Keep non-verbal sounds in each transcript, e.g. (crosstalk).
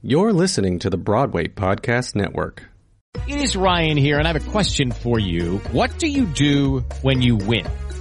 You're listening to the Broadway Podcast Network. It is Ryan here, and I have a question for you. What do you do when you win?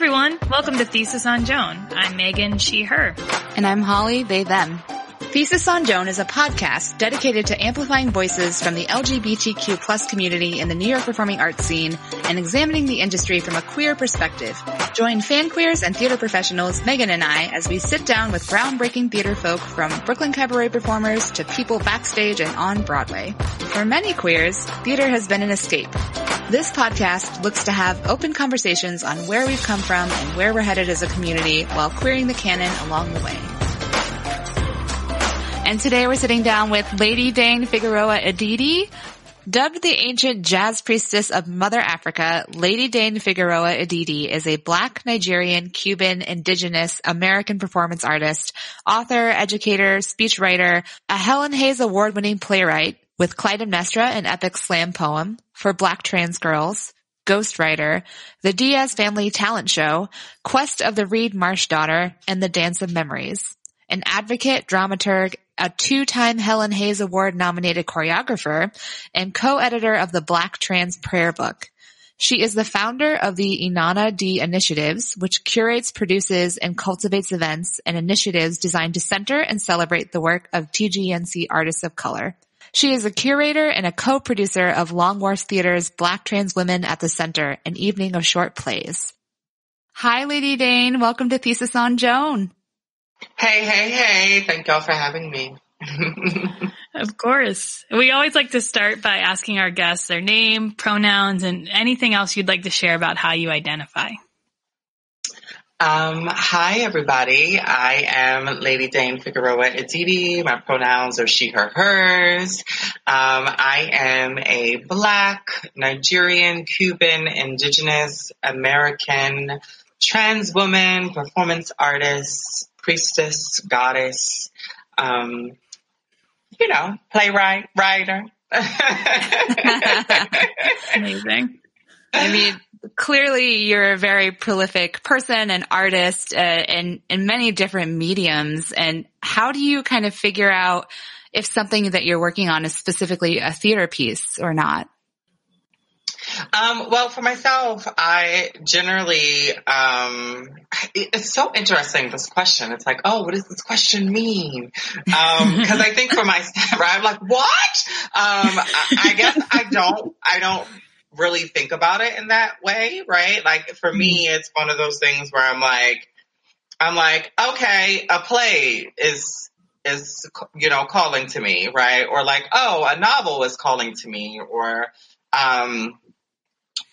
Everyone, welcome to Thesis on Joan. I'm Megan, she, her. And I'm Holly, they, them. Thesis on Joan is a podcast dedicated to amplifying voices from the LGBTQ plus community in the New York performing arts scene and examining the industry from a queer perspective. Join fan queers and theater professionals Megan and I as we sit down with groundbreaking theater folk from Brooklyn cabaret performers to people backstage and on Broadway. For many queers, theater has been an escape. This podcast looks to have open conversations on where we've come from and where we're headed as a community while queering the canon along the way. And today we're sitting down with Lady Dane Figueroa Aditi. Dubbed the ancient jazz priestess of Mother Africa, Lady Dane Figueroa Aditi is a black Nigerian, Cuban, indigenous, American performance artist, author, educator, speechwriter, a Helen Hayes award-winning playwright with Clytemnestra, an epic slam poem for black trans girls, ghostwriter, the Diaz Family Talent Show, Quest of the Reed Marsh Daughter, and the Dance of Memories. An advocate, dramaturg, a two-time Helen Hayes Award nominated choreographer, and co-editor of the Black Trans Prayer Book. She is the founder of the Inanna D Initiatives, which curates, produces, and cultivates events and initiatives designed to center and celebrate the work of TGNC artists of color. She is a curator and a co-producer of Long Wharf Theater's Black Trans Women at the Center, an evening of short plays. Hi, Lady Dane. Welcome to Thesis on Joan. Hey, hey, hey. Thank y'all for having me. (laughs) Of course. We always like to start by asking our guests their name, pronouns, and anything else you'd like to share about how you identify. Um, hi, everybody. I am Lady Dane Figueroa Aditi. My pronouns are she, her, hers. Um, I am a Black, Nigerian, Cuban, Indigenous, American, trans woman, performance artist, priestess, goddess, um, you know, playwright, writer. (laughs) Amazing. I mean, clearly you're a very prolific person and artist uh, in in many different mediums. And how do you kind of figure out if something that you're working on is specifically a theater piece or not? Um, well, for myself, I generally, um, it's so interesting, this question. It's like, oh, what does this question mean? Um, cause I think for myself, (laughs) right, I'm like, what? Um, I, I guess I don't, I don't really think about it in that way, right? Like for me, it's one of those things where I'm like, I'm like, okay, a play is, is, you know, calling to me, right? Or like, oh, a novel is calling to me or, um,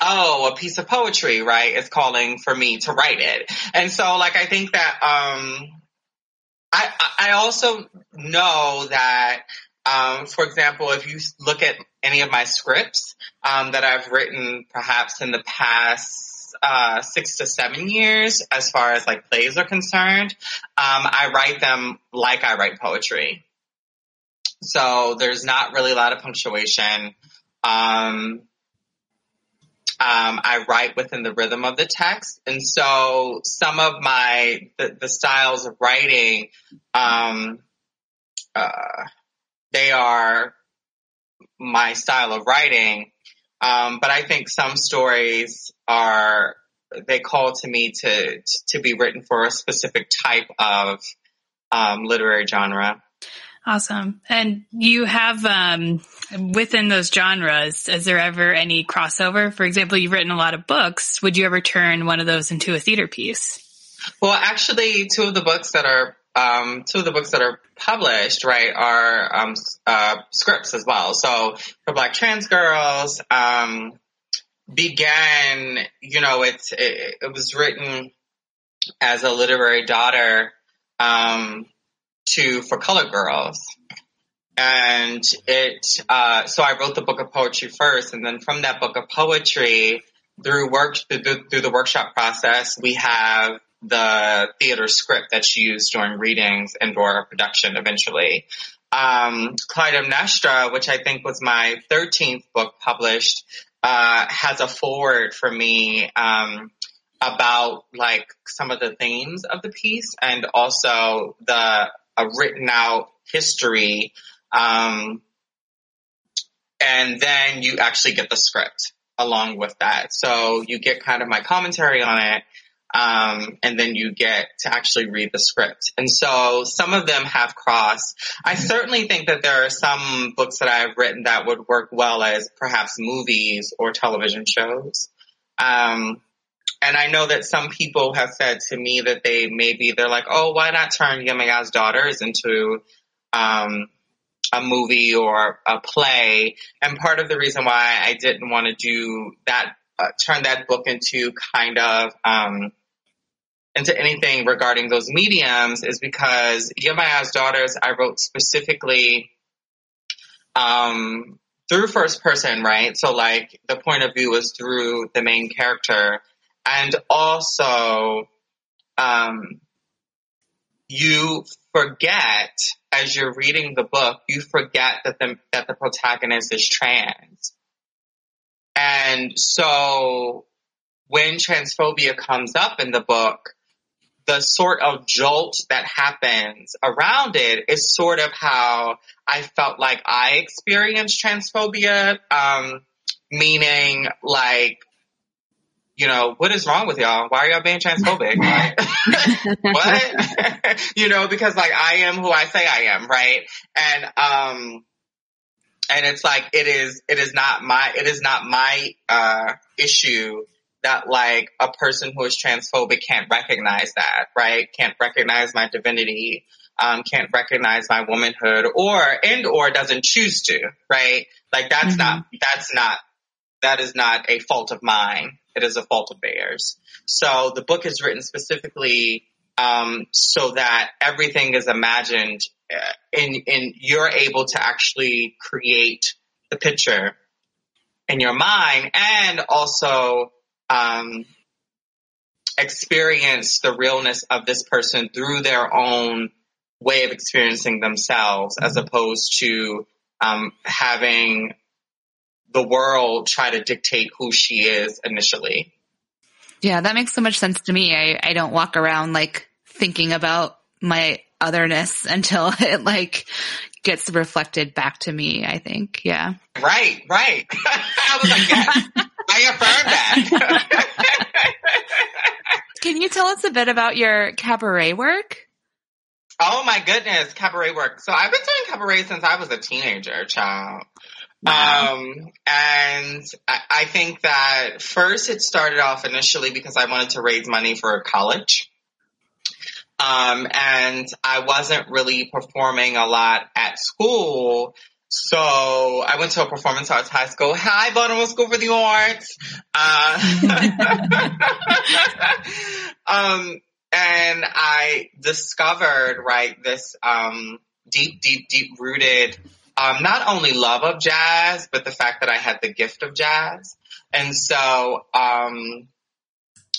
oh, a piece of poetry, right, is calling for me to write it. And so like I think that um I I also know that um for example, if you look at any of my scripts um that I've written perhaps in the past uh, six to seven years as far as like plays are concerned. Um, I write them like I write poetry. So there's not really a lot of punctuation. Um, um, I write within the rhythm of the text. And so some of my, the, the styles of writing, um, uh, they are my style of writing. Um, but I think some stories are they call to me to to be written for a specific type of um, literary genre. Awesome. And you have, um, within those genres, is there ever any crossover? For example, you've written a lot of books. Would you ever turn one of those into a theater piece? Well, actually, two of the books that are um, two of the books that are published, right, are um, uh, scripts as well. So for Black Trans Girls, um, began, you know, it's it, it, was written as a literary daughter um, to for colored girls. And it, uh, so I wrote the book of poetry first, and then from that book of poetry, through work through, through the workshop process, we have the theater script that's used during readings and or production eventually. Um, Clytemnestra, which I think was my 13th book published, uh, has a forward for me, um, about like some of the themes of the piece and also the a written out history. Um, and then you actually get the script along with that. So you get kind of my commentary on it. Um, and then you get to actually read the script. And so some of them have crossed. I certainly think that there are some books that I've written that would work well as perhaps movies or television shows. Um, and I know that some people have said to me that they maybe they're like, oh, why not turn Yemaya's daughters into um, a movie or a play? And part of the reason why I didn't want to do that, uh, turn that book into kind of um, into anything regarding those mediums, is because Yemaya's daughters I wrote specifically. Um, through first person, right? So like the point of view was through the main character and also, um, you forget as you're reading the book, you forget that the, that the protagonist is trans. And so when transphobia comes up in the book, the sort of jolt that happens around it is sort of how I felt like I experienced transphobia, um, meaning like you know, what is wrong with y'all? Why are y'all being transphobic? (laughs) (laughs) what? (laughs) you know, because like I am who I say I am, right? And um and it's like it is it is not my it is not my uh issue that like a person who is transphobic can't recognize that, right? Can't recognize my divinity, um, can't recognize my womanhood or and or doesn't choose to, right? Like that's mm-hmm. not that's not that is not a fault of mine it is a fault of theirs. So the book is written specifically um, so that everything is imagined uh, and, you're able to actually create the picture in your mind and also um, experience the realness of this person through their own way of experiencing themselves as opposed to um, having the world try to dictate who she is initially. Yeah, that makes so much sense to me. I, I don't walk around like thinking about my otherness (laughs) until it like gets reflected back to me, I think. Yeah. Right, right. (laughs) I was like, yes, (laughs) I affirm that. Can you tell us a bit about your cabaret work? Oh my goodness, cabaret work. So I've been doing cabaret since I was a teenager, child. Um, and I, I think that first it started off initially because I wanted to raise money for college. Um, and I wasn't really performing a lot at school. So I went to a performance arts high school. Hi, Baltimore School for the Arts. Uh, (laughs) um, and I discovered, right, this, um, deep, deep, deep rooted um, not only love of jazz, but the fact that I had the gift of jazz. And so, um,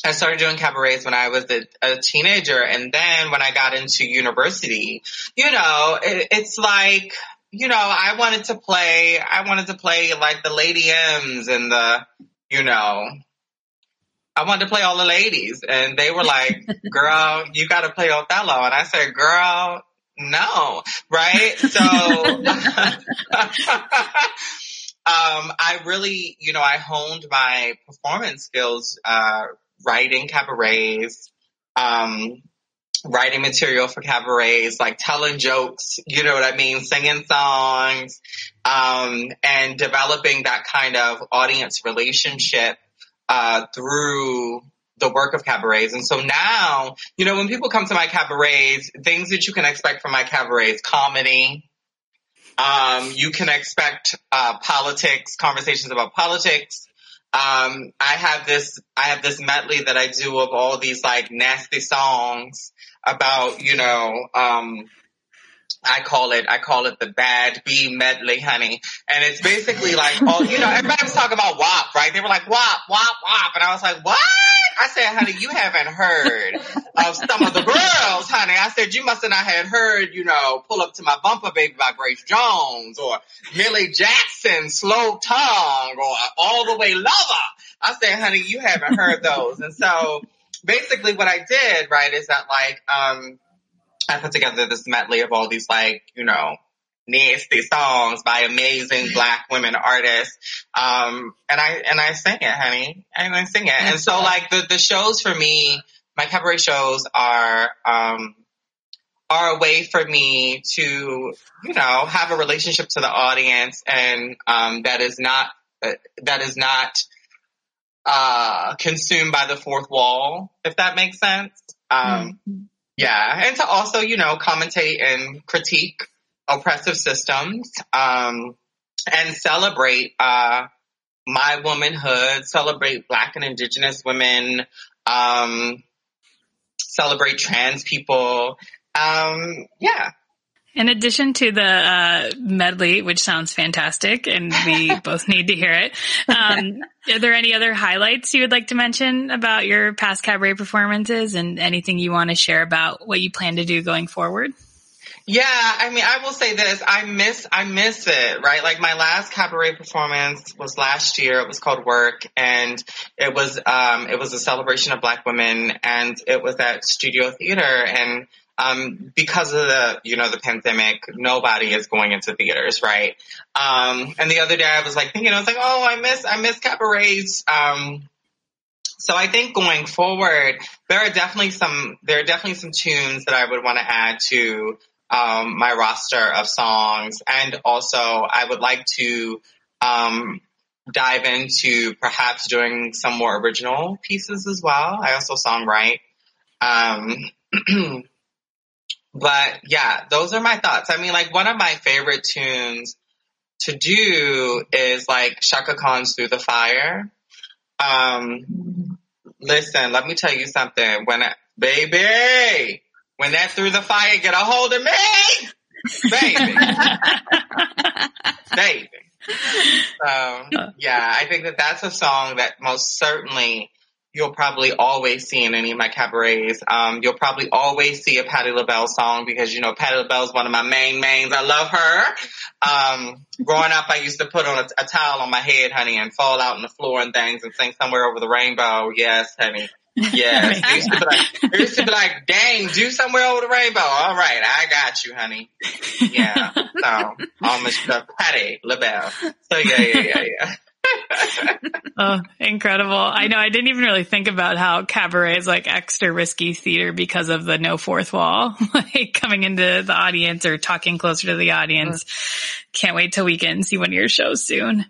I started doing cabarets when I was a, a, teenager. And then when I got into university, you know, it, it's like, you know, I wanted to play, I wanted to play like the Lady M's and the, you know, I wanted to play all the ladies and they were like, (laughs) girl, you got to play Othello. And I said, girl, no, right? So, (laughs) um, I really, you know, I honed my performance skills, uh, writing cabarets, um, writing material for cabarets, like telling jokes, you know what I mean, singing songs, um, and developing that kind of audience relationship uh, through the work of cabarets. And so now, you know, when people come to my cabarets, things that you can expect from my cabarets, comedy, um, you can expect uh, politics, conversations about politics. Um, I have this, I have this medley that I do of all these like nasty songs about, you know, um, I call it, I call it the bad B medley, honey. And it's basically like, oh, you know, everybody was talking about WAP, right? They were like, WAP, WAP, WAP. And I was like, what? I said, honey, you haven't heard of some of the girls, honey. I said, you must have not had heard, you know, pull up to my bumper baby by Grace Jones or Millie Jackson, slow tongue or all the way lover. I said, honey, you haven't heard those. And so basically what I did, right, is that like, um, I put together this medley of all these like, you know, nasty songs by amazing (laughs) black women artists. Um, and I, and I sing it, honey. And I sing it. And so like the, the shows for me, my cabaret shows are, um, are a way for me to, you know, have a relationship to the audience and, um, that is not, uh, that is not, uh, consumed by the fourth wall, if that makes sense. Um, mm-hmm. Yeah, and to also, you know, commentate and critique oppressive systems, um, and celebrate, uh, my womanhood, celebrate black and indigenous women, um, celebrate trans people. Um, yeah, in addition to the uh, medley, which sounds fantastic, and we (laughs) both need to hear it, um, (laughs) are there any other highlights you would like to mention about your past cabaret performances and anything you want to share about what you plan to do going forward? Yeah, I mean, I will say this. I miss, I miss it, right? Like my last cabaret performance was last year. It was called Work and it was, um, it was a celebration of black women and it was at Studio Theater and um, because of the, you know, the pandemic, nobody is going into theaters, right? Um, and the other day I was like thinking, I was like, oh, I miss, I miss cabarets. Um, so I think going forward, there are definitely some, there are definitely some tunes that I would want to add to, um, my roster of songs. And also I would like to, um, dive into perhaps doing some more original pieces as well. I also songwrite. Um, (clears throat) But yeah, those are my thoughts. I mean, like one of my favorite tunes to do is like Chaka Khan's Through the Fire. Um, listen, let me tell you something. When, I, baby, when that Through the Fire get a hold of me, baby, (laughs) baby. So yeah, I think that that's a song that most certainly you'll probably always see in any of my cabarets. Um, you'll probably always see a Patti LaBelle song because, you know, Patti LaBelle is one of my main mains. I love her. Um, growing up, I used to put on a, a, towel on my head, honey, and fall out on the floor and things and sing somewhere over the rainbow. Yes, honey. Yes. (laughs) They used, to be like, used to be like, dang, do somewhere over the rainbow. All right. I got you, honey. Yeah. So, almost Patti LaBelle. So yeah, yeah, yeah, yeah (laughs) oh, incredible. I know I didn't even really think about how cabaret is like extra risky theater because of the no fourth wall, (laughs) like coming into the audience or talking closer to the audience. Can't wait till we can see one of your shows soon.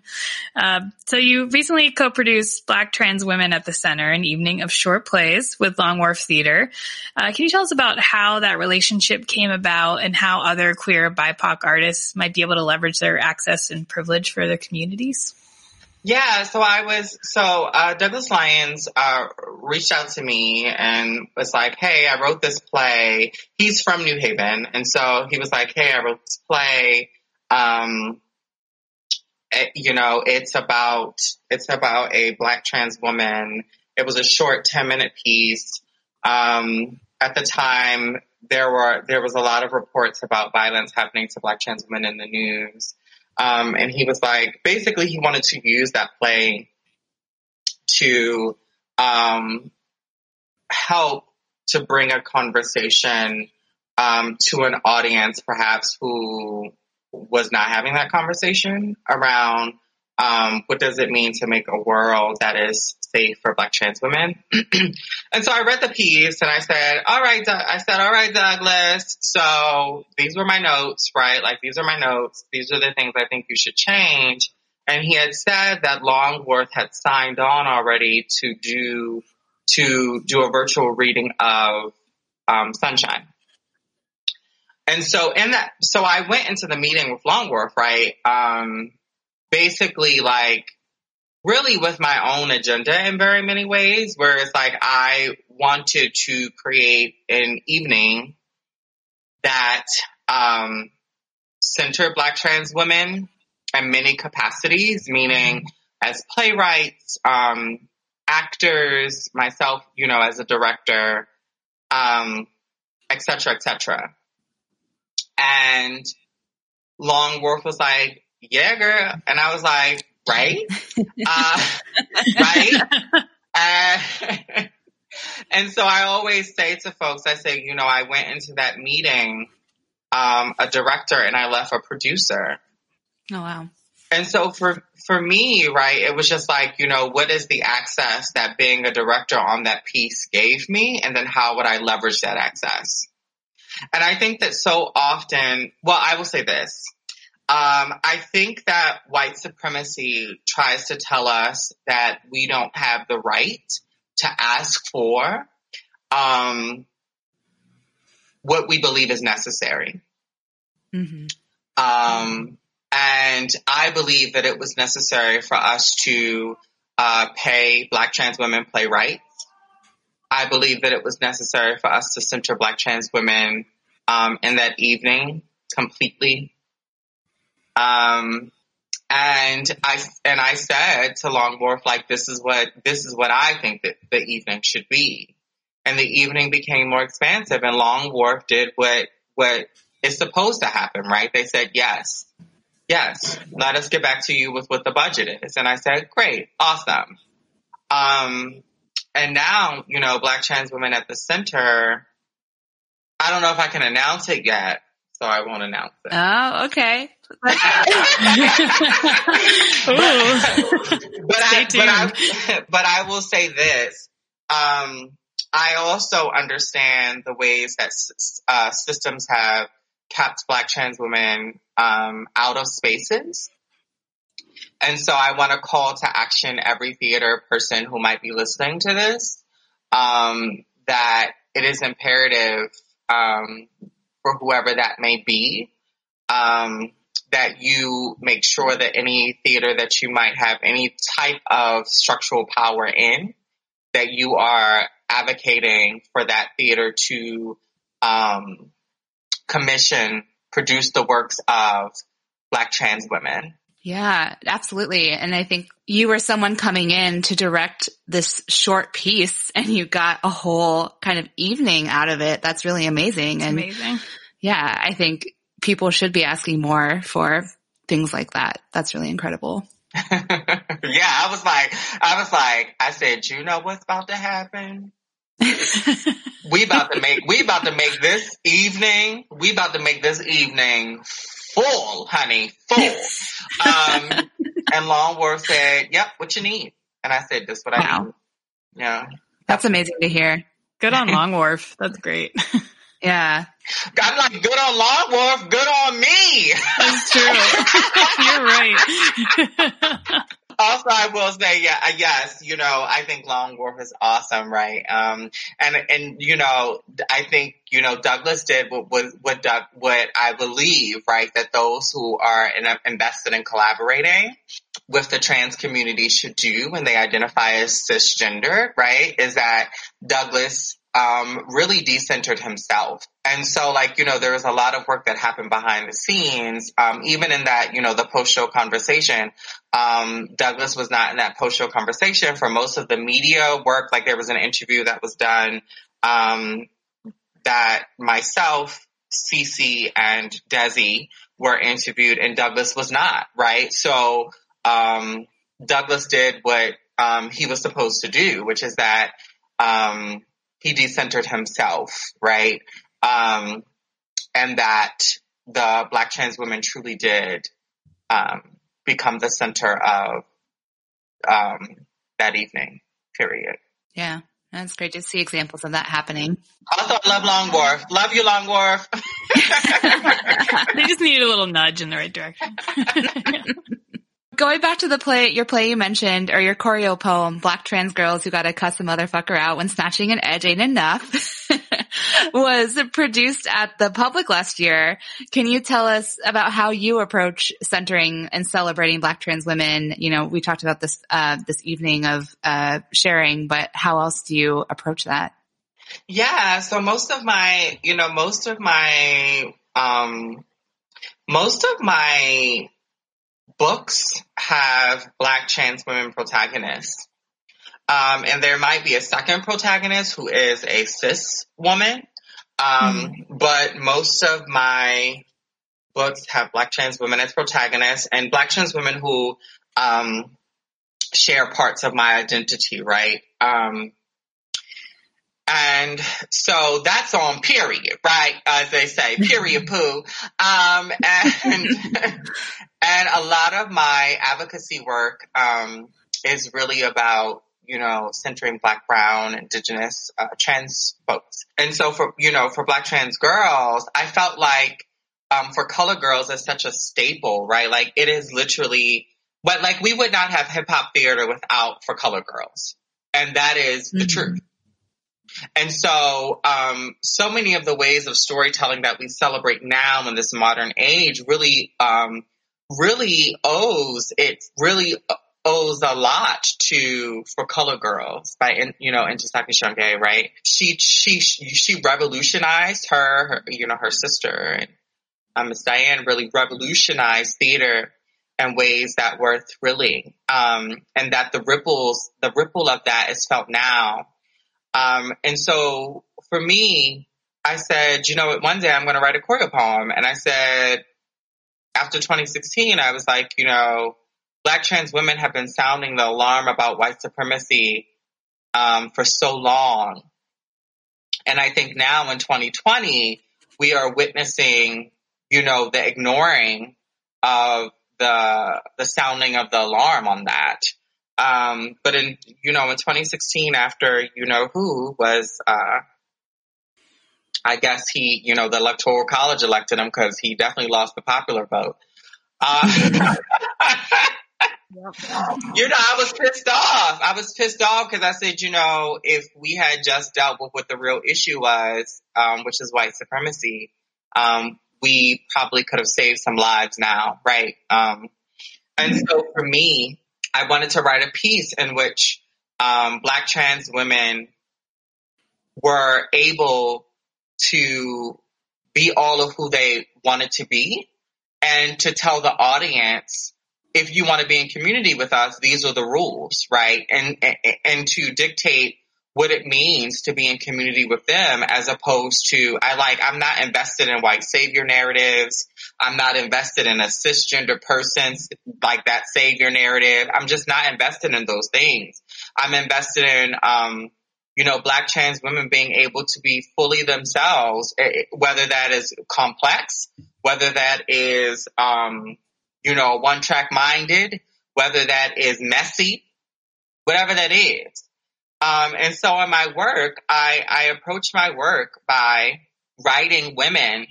Uh, so you recently co-produced Black Trans Women at the Center, an evening of short plays with Long Wharf Theater. Uh, can you tell us about how that relationship came about and how other queer BIPOC artists might be able to leverage their access and privilege for their communities? Yeah, so I was so uh, Douglas Lyons uh, reached out to me and was like, "Hey, I wrote this play." He's from New Haven, and so he was like, "Hey, I wrote this play. Um, it, eh, you know, it's about it's about a black trans woman. It was a short ten minute piece. Um, at the time, there were there was a lot of reports about violence happening to black trans women in the news." Um, and he was like, basically, he wanted to use that play to um, help to bring a conversation um, to an audience, perhaps who was not having that conversation around Um, what does it mean to make a world that is safe for Black trans women? (clears throat) and so I read the piece and I said, all right, Doug- I said, all right, Douglas. So these were my notes, right? Like these are my notes. These are the things I think you should change. And he had said that Long Wharf had signed on already to do to do a virtual reading of um, Sunshine. And so in that, so I went into the meeting with Long Wharf, right? Um, basically like really with my own agenda in very many ways, where it's like I wanted to create an evening that, um, center black trans women in many capacities, meaning as playwrights, um, actors, myself, you know, as a director, um, et cetera, et cetera. And Long Wharf was like, yeah, girl. And I was like, right? uh, (laughs) right? Uh, (laughs) and so I always say to folks, I say, you know, I went into that meeting, um, a director and I left a producer. Oh wow. And so for for me, right, it was just like, you know, what is the access that being a director on that piece gave me and then how would I leverage that access? And I think that so often, well, I will say this. Um, I think that white supremacy tries to tell us that we don't have the right to ask for um, what we believe is necessary. Mm-hmm. Um, and I believe that it was necessary for us to uh, pay Black trans women playwrights. I believe that it was necessary for us to center Black trans women um, in that evening completely. Um, and I and I said to Long Wharf, like, this is what this is what I think that the evening should be. And the evening became more expansive, and Long Wharf did what what is supposed to happen, right? They said yes, yes. Let us get back to you with what the budget is. And I said, great, awesome. Um, and now, you know, Black trans women at the center. I don't know if I can announce it yet, so I won't announce it. Oh, okay. But, I, but I, (laughs) but I will say this. Um, I also understand the ways that uh, systems have kept Black trans women um, out of spaces. And so I want to call to action every theater person who might be listening to this um, that it is imperative um, for whoever that may be um, that you make sure that any theater that you might have any type of structural power in, that you are advocating for that theater to um, commission, produce the works of Black trans women. Yeah, absolutely. And I think you were someone coming in to direct this short piece and you got a whole kind of evening out of it. That's really amazing. It's and amazing. yeah, I think people should be asking more for things like that. That's really incredible. (laughs) yeah, I was like, I was like, I said, you know what's about to happen? (laughs) we about to make, we about to make this evening, we about to make this evening full, honey, full. (laughs) Um, and Long Wharf said, yep, what you need? And I said, this what I Wow. need. Yeah. That's amazing to hear. Good on Long Wharf. That's great. Yeah. I'm like, good on Long Wharf, good on me. That's true. (laughs) You're right. (laughs) also, I will say, yeah, yes, you know, I think Long Wharf is awesome, right? Um, and, and, you know, I think, you know, Douglas did what, what, what Doug, what I believe, right, that those who are in, invested in collaborating with the trans community should do when they identify as cisgender, right, is that Douglas um, really decentered himself. And so, like, you know, there was a lot of work that happened behind the scenes. Um, even in that, you know, the post-show conversation, um, Douglas was not in that post-show conversation for most of the media work. Like, there was an interview that was done, um, that myself, Cece, and Desi were interviewed, and Douglas was not, right? So, um, Douglas did what, um, he was supposed to do, which is that, um, he decentered himself, right? Um, and that the black trans women truly did, um, become the center of um, that evening. Period. Yeah. That's great to see examples of that happening. Also, I love Long Wharf. Love you, Long Wharf. (laughs) (laughs) they just needed a little nudge in the right direction. (laughs) Going back to the play, your play you mentioned, or your choreo poem, Black Trans Girls Who Gotta Cuss a Motherfucker Out When Snatching an Edge Ain't Enough, (laughs) was produced at the public last year. Can you tell us about how you approach centering and celebrating Black trans women? You know, we talked about this, uh, this evening of, uh, sharing, but how else do you approach that? Yeah. So most of my, you know, most of my, um, most of my books have black trans women protagonists. Um, and there might be a second protagonist who is a cis woman. Um, mm-hmm. but most of my books have black trans women as protagonists and black trans women who, um, share parts of my identity, right? Um, and so that's on period, right? As they say, period (laughs) poo. Um, and, (laughs) and a lot of my advocacy work, um, is really about, you know, centering black, brown, indigenous, uh, trans folks. And so for, you know, for black trans girls, I felt like, um, for color girls is such a staple, right? Like it is literally, but like we would not have hip hop theater without for color girls. And that is the mm-hmm. truth. And so, um, so many of the ways of storytelling that we celebrate now in this modern age really, um, really owes, it really owes a lot to For Color Girls by, you know, Ntozake Shange, right? She, she, she revolutionized her, her you know, her sister and um, Miss Diane really revolutionized theater in ways that were thrilling. Um, and that the ripples, the ripple of that is felt now um, and so for me, I said, you know one day I'm going to write a choreo poem. And I said, after 2016, I was like, you know, black trans women have been sounding the alarm about white supremacy, um, for so long. And I think now in 2020, we are witnessing, you know, the ignoring of the, the sounding of the alarm on that. Um, but in, you know, in 2016, after you know who was, uh, I guess he, you know, the electoral college elected him because he definitely lost the popular vote. Uh, (laughs) you know, I was pissed off. I was pissed off because I said, you know, if we had just dealt with what the real issue was, um, which is white supremacy, um, we probably could have saved some lives now, right? Um, and so for me, I wanted to write a piece in which um, Black trans women were able to be all of who they wanted to be and to tell the audience if you want to be in community with us these are the rules right and and to dictate what it means to be in community with them as opposed to I like I'm not invested in white savior narratives. I'm not invested in a cisgender person's like that savior narrative. I'm just not invested in those things. I'm invested in um you know, black trans women being able to be fully themselves, eh, eh, whether that is complex, whether that is, um, you know, one track minded, whether that is messy, whatever that is. Um, and so in my work, I, I approach my work by writing women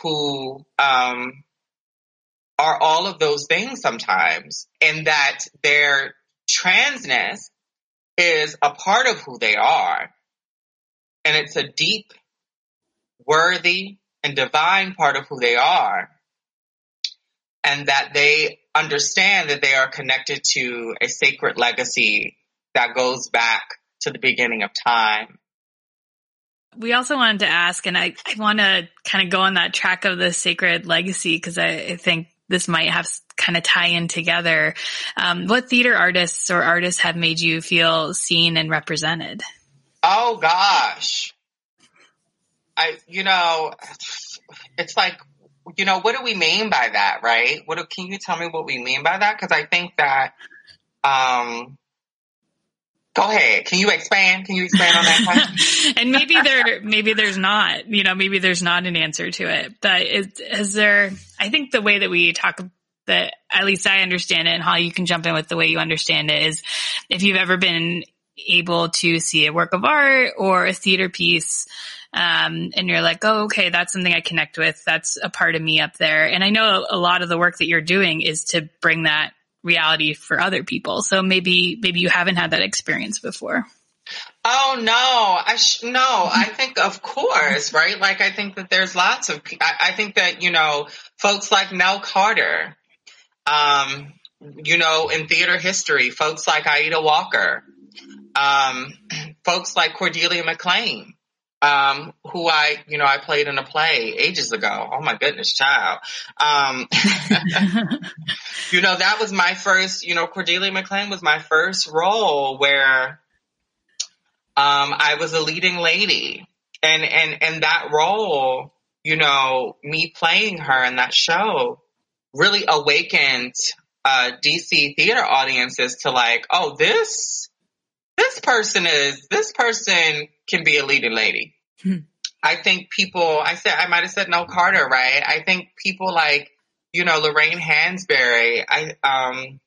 who, um, are all of those things sometimes and that their transness is a part of who they are. And it's a deep, worthy, and divine part of who they are. And that they understand that they are connected to a sacred legacy that goes back to the beginning of time. We also wanted to ask, and I, I want to kind of go on that track of the sacred legacy because I, I, think this might have kind of tie in together. Um, what theater artists or artists have made you feel seen and represented? Oh gosh. I, you know, it's like, you know, what do we mean by that, right? What do, can you tell me what we mean by that? Cause I think that, um, Go ahead. Can you expand? Can you expand on that question? (laughs) and maybe there, maybe there's not, you know, maybe there's not an answer to it, but is, is there, I think the way that we talk that at least I understand it and how you can jump in with the way you understand it is if you've ever been able to see a work of art or a theater piece um, and you're like, oh, okay, that's something I connect with. That's a part of me up there. And I know a lot of the work that you're doing is to bring that reality for other people. So maybe, maybe you haven't had that experience before. Oh no, I sh- no, I think of course, right? Like I think that there's lots of, I, I think that, you know, folks like Nell Carter, um, you know, in theater history, folks like Aida Walker, um, folks like Cordelia McClain, um, who I, you know, I played in a play ages ago. Oh my goodness, child. Um, (laughs) you know, that was my first, you know, Cordelia McClain was my first role where, um, I was a leading lady and, and, and that role, you know, me playing her in that show really awakened, uh, DC theater audiences to like, oh, this, this person is, this person can be a leading lady. Hmm. I think people, I said, I might have said Nell Carter, right? I think people like, you know, Lorraine Hansberry, I, um,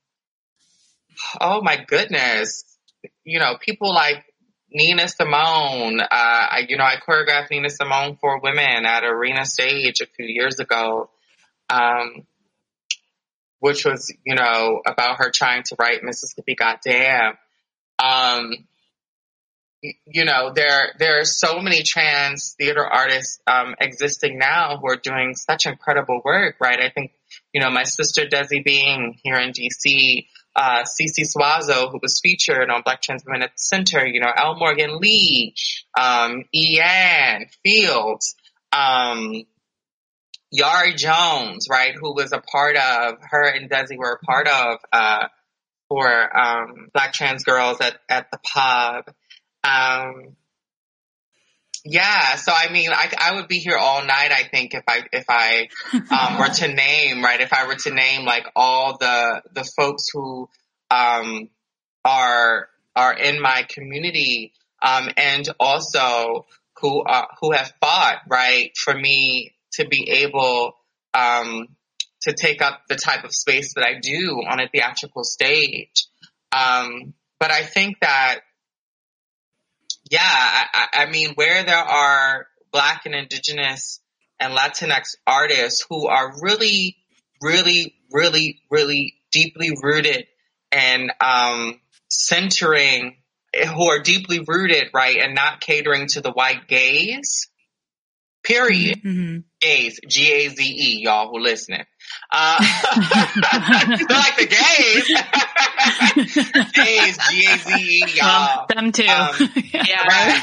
oh my goodness, you know, people like Nina Simone, uh, I, you know, I choreographed Nina Simone Four Women at Arena Stage a few years ago, um, which was, you know, about her trying to write Mississippi Goddamn. Um, you know, there there are so many trans theater artists um, existing now who are doing such incredible work, right? I think, you know, my sister Desi Being here in DC, uh, Cece Suazo, who was featured on Black Trans Women at the Center, you know, L. Morgan Lee, um, Ian Fields, um, Jari Jones, right, who was a part of, her and Desi were a part of, uh, for, um, Black trans girls at, at the pub. Um, yeah, so I mean, I, I would be here all night. I think if I if I um, were to name right, if I were to name like all the the folks who um, are are in my community, um, and also who are who have fought right for me to be able um, to take up the type of space that I do on a theatrical stage. Um, but I think that yeah, I, I mean, where there are Black and Indigenous and Latinx artists who are really, really, really, really deeply rooted and um, centering, who are deeply rooted, right, and not catering to the white gaze. Period. Mm-hmm. Gaze, G A Z E, y'all who listening. Uh, they're (laughs) like the gays. (laughs) gays, G A Z E, y'all. them too. Um, (laughs) yeah. Right.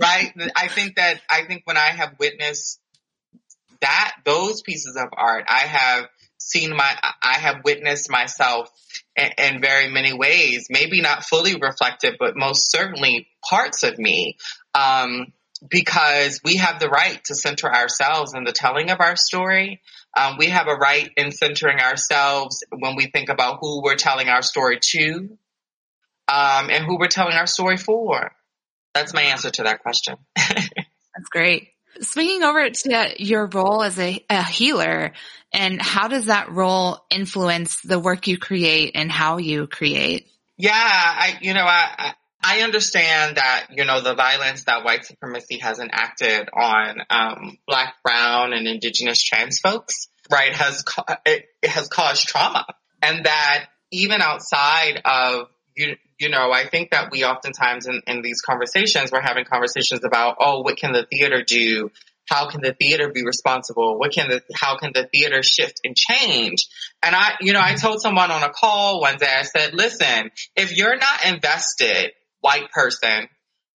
right. I think that, I think when I have witnessed that, those pieces of art, I have seen my, I have witnessed myself in, in very many ways, maybe not fully reflected, but most certainly parts of me. Um, because we have the right to center ourselves in the telling of our story. Um, we have a right in centering ourselves when we think about who we're telling our story to um, and who we're telling our story for. That's my answer to that question. (laughs) That's great. Swinging over to your role as a, a healer, and how does that role influence the work you create and how you create? Yeah, I, you know, I, I understand that, you know, the violence that white supremacy has enacted on um, black, brown, and indigenous trans folks, right, has it, it has caused trauma. And that even outside of, you, you know, I think that we oftentimes in, in these conversations, we're having conversations about, oh, what can the theater do? How can the theater be responsible? What can the, how can the theater shift and change? And I, you know, I told someone on a call one day, I said, listen, if you're not invested white person,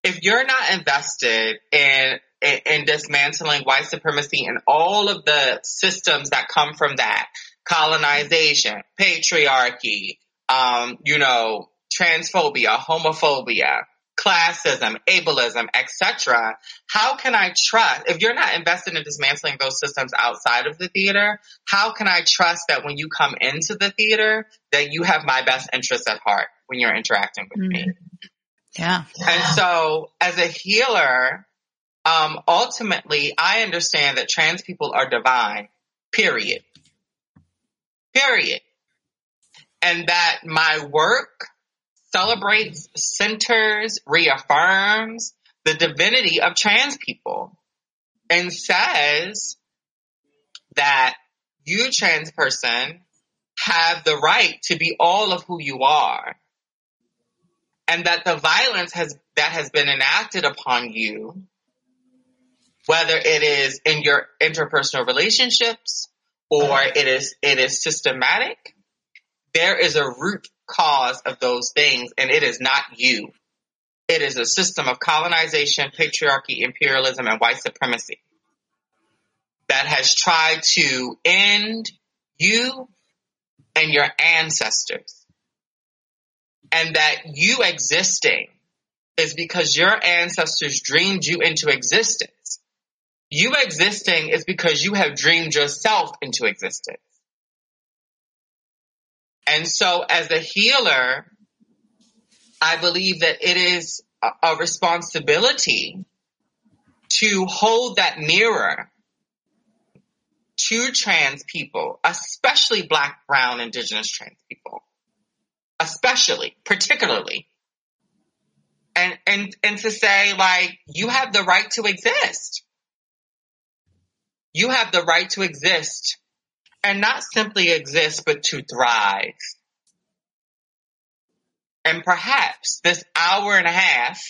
if you're not invested in, in, in dismantling white supremacy and all of the systems that come from that, colonization, patriarchy, um, you know, transphobia, homophobia, classism, ableism, etc. How can I trust if you're not invested in dismantling those systems outside of the theater? How can I trust that when you come into the theater that you have my best interests at heart when you're interacting with mm-hmm. me? Yeah. And so as a healer, um, ultimately I understand that trans people are divine Period. Period. And that my work celebrates, centers, reaffirms the divinity of trans people and says that you trans person have the right to be all of who you are and that the violence has that has been enacted upon you whether it is in your interpersonal relationships or uh-huh. it is it is systematic there is a root cause of those things and it is not you it is a system of colonization patriarchy imperialism and white supremacy that has tried to end you and your ancestors. And that you existing is because your ancestors dreamed you into existence. You existing is because you have dreamed yourself into existence. And so as a healer, I believe that it is a, responsibility to hold that mirror to trans people, especially black, brown, indigenous trans people, especially, particularly. And, and, and to say like, you have the right to exist. You have the right to exist and not simply exist, but to thrive. And perhaps this hour and a half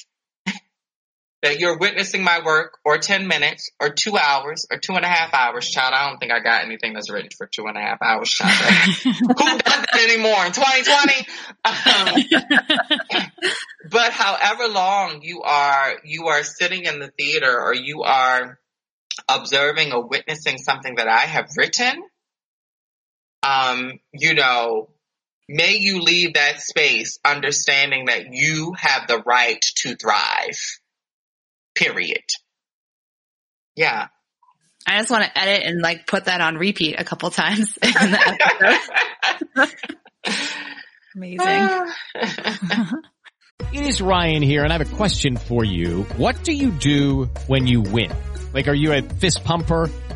that you're witnessing my work or 10 minutes or two hours or two and a half hours, child. I don't think I got anything that's written for two and a half hours, child. (laughs) Who does that anymore in 2020? Um, but however long you are, you are sitting in the theater or you are observing or witnessing something that I have written, um, you know, may you leave that space understanding that you have the right to thrive period. Yeah. I just want to edit and like put that on repeat a couple times. (laughs) (laughs) Amazing. it is Ryan here, and I have a question for you. What do you do when you win? Like, are you a fist pumper?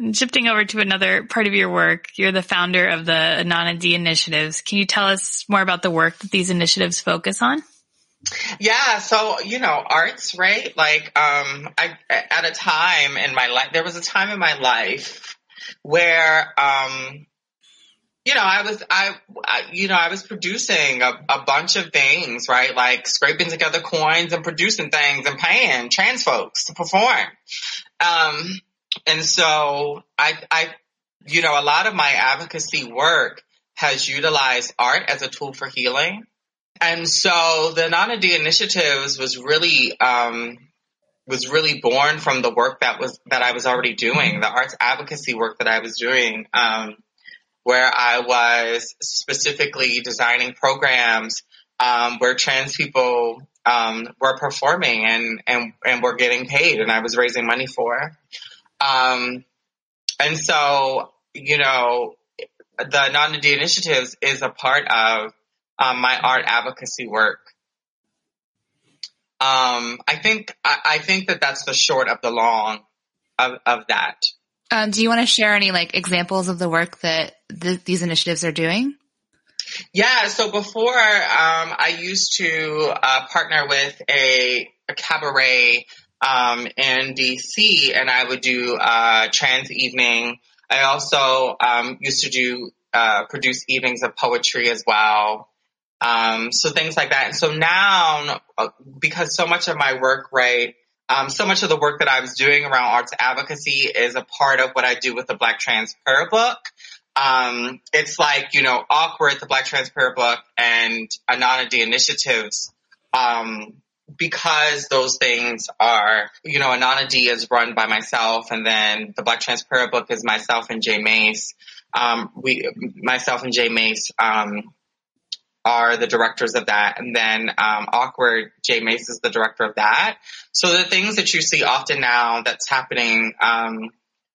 And shifting over to another part of your work, you're the founder of the Anana D initiatives. Can you tell us more about the work that these initiatives focus on? Yeah, so you know, arts, right? Like, um, I at a time in my life, there was a time in my life where, um, you know, I was, I, I you know, I was producing a, a, bunch of things, right? Like scraping together coins and producing things and paying trans folks to perform. Um, and so I, I, you know, a lot of my advocacy work has utilized art as a tool for healing. And so the Nana D initiatives was really, um, was really born from the work that was, that I was already doing, the arts advocacy work that I was doing, um, where I was specifically designing programs, um, where trans people, um, were performing and, and, and were getting paid and I was raising money for. Um, and so, you know, the Nana D initiatives is a part of um, my art advocacy work. Um, I think I, I, think that that's the short of the long of, of that. Um, do you want to share any like examples of the work that th- these initiatives are doing? Yeah. So before, um, I used to uh, partner with a, a cabaret um, in DC, and I would do uh, trans evening. I also um, used to do uh, produce evenings of poetry as well. Um, so things like that. And so now, uh, because so much of my work, right, um, so much of the work that I was doing around arts advocacy is a part of what I do with the Black Trans Prayer Book. Um, it's like, you know, awQward, the Black Trans Prayer Book and Anonymity initiatives, um, because those things are, you know, Anonymity is run by myself and then the Black Trans Prayer Book is myself and J Mase. Um, we, myself and J Mase, um, are the directors of that. And then, um, awQward, J Mase is the director of that. So the things that you see often now that's happening, um,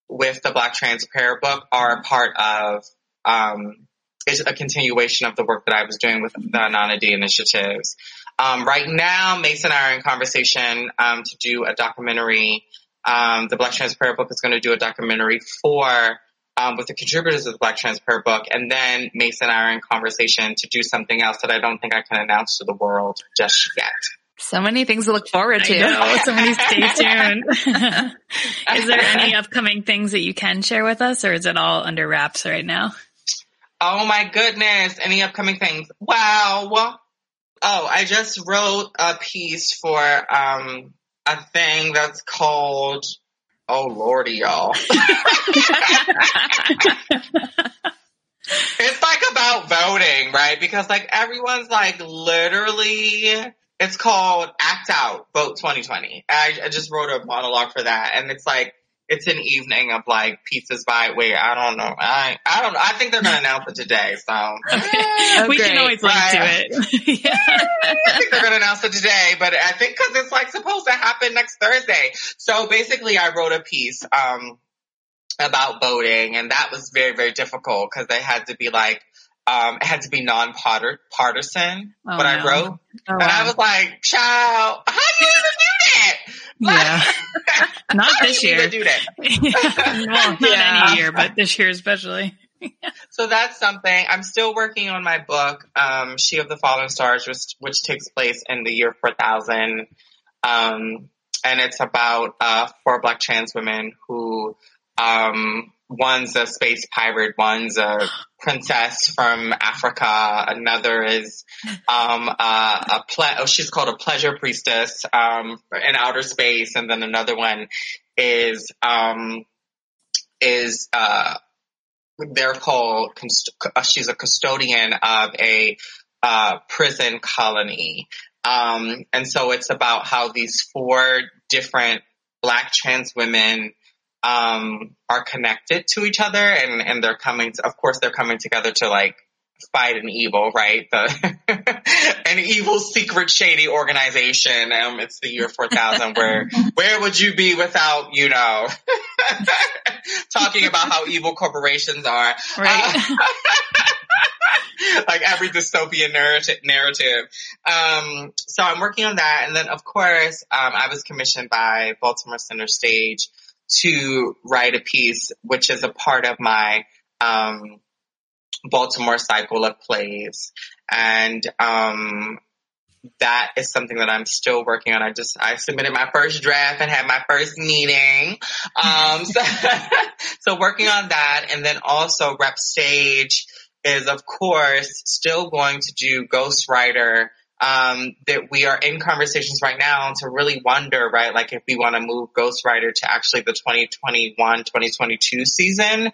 with the Black Trans Prayer book are a part of, um, is a continuation of the work that I was doing with the Anonymity initiatives. Um, right now, Mason and I are in conversation, um, to do a documentary. Um, the Black Trans Prayer book is going to do a documentary for, um, with the contributors of the Black Trans Prayer book. And then Mason and I are in conversation to do something else that I don't think I can announce to the world just yet. So many things to look forward to. (laughs) So many stay tuned. (laughs) (laughs) is there any upcoming things that you can share with us or is it all under wraps right now? Oh my goodness. Any upcoming things? Wow. Oh, I just wrote a piece for, um, a thing that's called, oh lordy y'all. (laughs) it's like about voting, right? Because like everyone's like literally it's called Act Out Vote 2020. I, I, just wrote a monologue for that, and it's like it's an evening of like pizzas by wait, I don't know, I I don't know. I think they're gonna announce it today, so oh, (laughs) we great. can always link to it. (laughs) yeah. I think they're gonna announce it today, but I think because it's like supposed to happen next Thursday. So basically, I wrote a piece um about voting, and that was very very difficult because they had to be like um, it had to be non-partisan, oh, what I wrote. Oh, and wow. I was like, child, how do you even do that? Yeah. (laughs) not this year. do that? (laughs) (laughs) yeah. Well, not yeah. any year, but this year especially. so that's something. I'm still working on my book, um, She of the Fallen Stars, which, which takes place in the year 4000. Um, and it's about, uh, four black trans women who, um, one's a space pirate, one's a princess from Africa, another is um, uh, a ple- oh, she's called a pleasure priestess um, in outer space, and then another one is um, is uh, they're called uh, she's a custodian of a uh, prison colony. Um, and so it's about how these four different black trans women um, are connected to each other and, and they're coming to, of course they're coming together to like fight an evil, right? The, (laughs) an evil secret shady organization. Um, it's the year 4000 where, where would you be without, you know, (laughs) talking about how evil corporations are. Right. Uh, (laughs) like every dystopian narrative, narrative. Um, so I'm working on that. And then of course, um, I was commissioned by Baltimore Center Stage to write a piece, which is a part of my um, Baltimore cycle of plays, and um, that is something that I'm still working on. I just I submitted my first draft and had my first meeting. Um, so, (laughs) so working on that, and then also Rep Stage is of course still going to do Ghostwriter um, that we are in conversations right now to really wonder, right, like if we want to move Ghostwriter to actually the 2021-2022 season.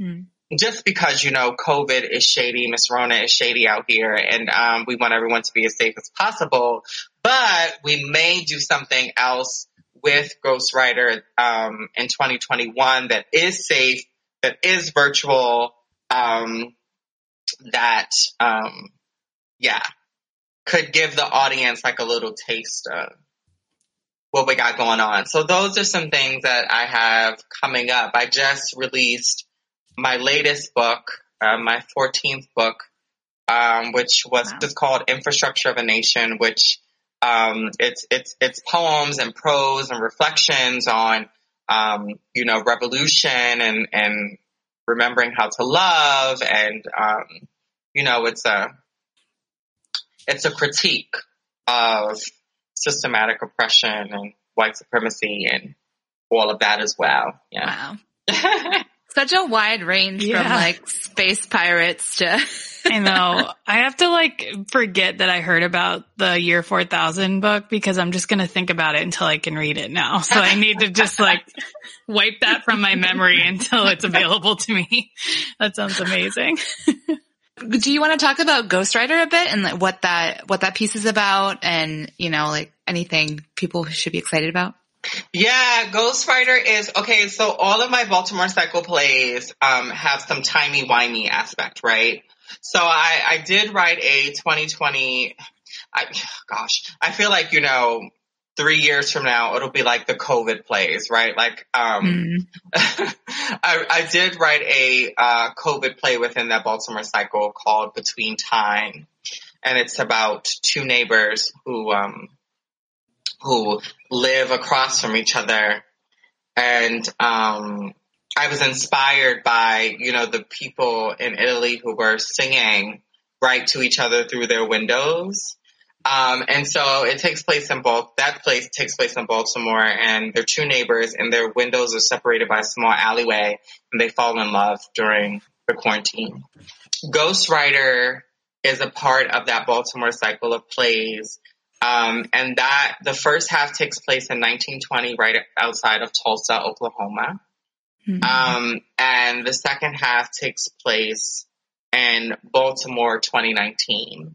Mm. Just because, you know, COVID is shady, Miss Rona is shady out here, and um, we want everyone to be as safe as possible. But we may do something else with Ghostwriter um, in 2021 that is safe, that is virtual, um, that, um, yeah, could give the audience like a little taste of what we got going on. So those are some things that I have coming up. I just released my latest book, uh, my 14th book, um, which was wow. just called Infrastructure of a Nation, which um, it's it's it's poems and prose and reflections on um, you know revolution and and remembering how to love and um, you know it's a it's a critique of systematic oppression and white supremacy and all of that as well. Yeah. Wow. Such (laughs) such a wide range Yeah. from like space pirates to. (laughs) I know. I have to like forget that I heard about the year 4000 book because I'm just going to think about it until I can read it now. So I need to just like wipe that from my memory until it's available to me. (laughs) That sounds amazing. Do you want to talk about Ghostwriter a bit and like what that what that piece is about, and you know, like anything people should be excited about? Yeah, Ghostwriter is okay. So all of my Baltimore Cycle plays um, have some timey wimey aspect, right? So I, I did write a 2020. I, gosh, I feel like you know, three years from now it'll be like the COVID plays, right? Like, um, (laughs) I, I did write a uh, COVID play within that Baltimore Cycle called Between Time, and it's about two neighbors who um, who live across from each other. And um, I was inspired by, you know, the people in Italy who were singing right to each other through their windows. Um, and so it takes place in both, that place takes place in Baltimore and they're two neighbors and their windows are separated by a small alleyway and they fall in love during the quarantine. Ghostwriter is a part of that Baltimore cycle of plays um, and that the first half takes place in 1920, right outside of Tulsa, Oklahoma. Um, and the second half takes place in Baltimore, 2019.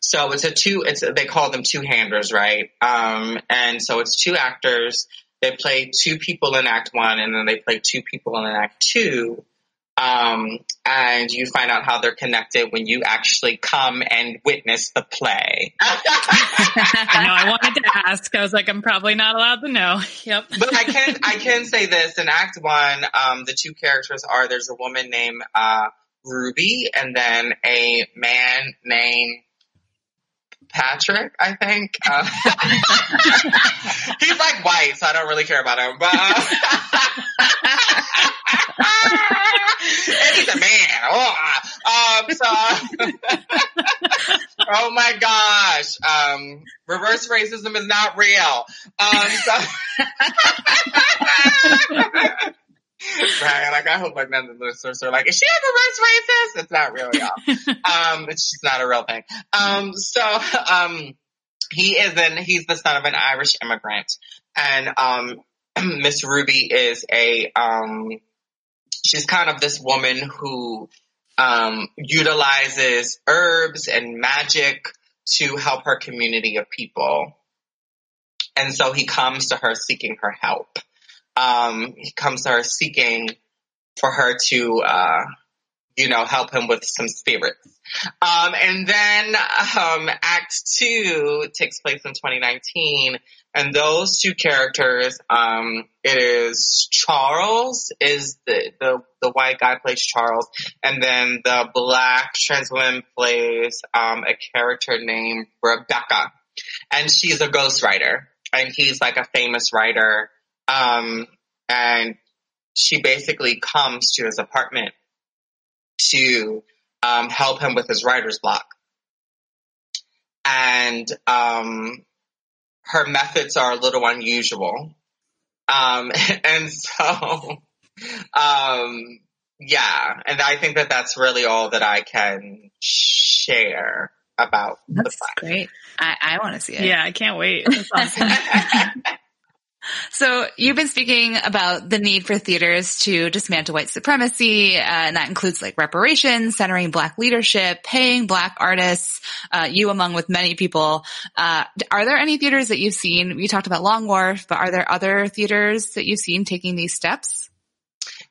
So it's a two. It's they call them two handers, right? Um, and so it's two actors. They play two people in Act One, and then they play two people in Act Two. Um, and you find out how they're connected when you actually come and witness the play. (laughs) I know. I wanted to ask. I was like, I'm probably not allowed to know. (laughs) Yep. but I can I can say this in Act One, um, the two characters are there's a woman named uh, Ruby and then a man named Patrick. I think uh, (laughs) he's like white, so I don't really care about him. But uh, (laughs) and he's a man. Oh, um, so (laughs) oh my gosh, um, reverse racism is not real. Um, so. Right, like I hope like none of the listeners are like, is she a reverse racist? It's not real, y'all. (laughs) um, it's just not a real thing. Um, so, um, he is an, he's the son of an Irish immigrant and, um, (clears throat) Miss Ruby is a, um, she's kind of this woman who, um, utilizes herbs and magic to help her community of people. And so he comes to her seeking her help um, he comes to her seeking for her to, uh, you know, help him with some spirits. Um, and then, um, Act Two takes place in 2019, and those two characters, um, it is Charles is the, the, the white guy plays Charles, and then the black trans woman plays, um, a character named Rebecca, and she's a ghostwriter, and he's like a famous writer, um, and she basically comes to his apartment to um, help him with his writer's block. And um, her methods are a little unusual. Um, (laughs) and so, um, yeah, and I think that that's really all that I can share about That's great. I, I want to see it. Yeah, I can't wait. That's (laughs) awesome. (laughs) So you've been speaking about the need for theaters to dismantle white supremacy, uh, and that includes like reparations, centering black leadership, paying black artists, uh, you among with many people. Uh, are there any theaters that you've seen? You talked about Long Wharf, but are there other theaters that you've seen taking these steps?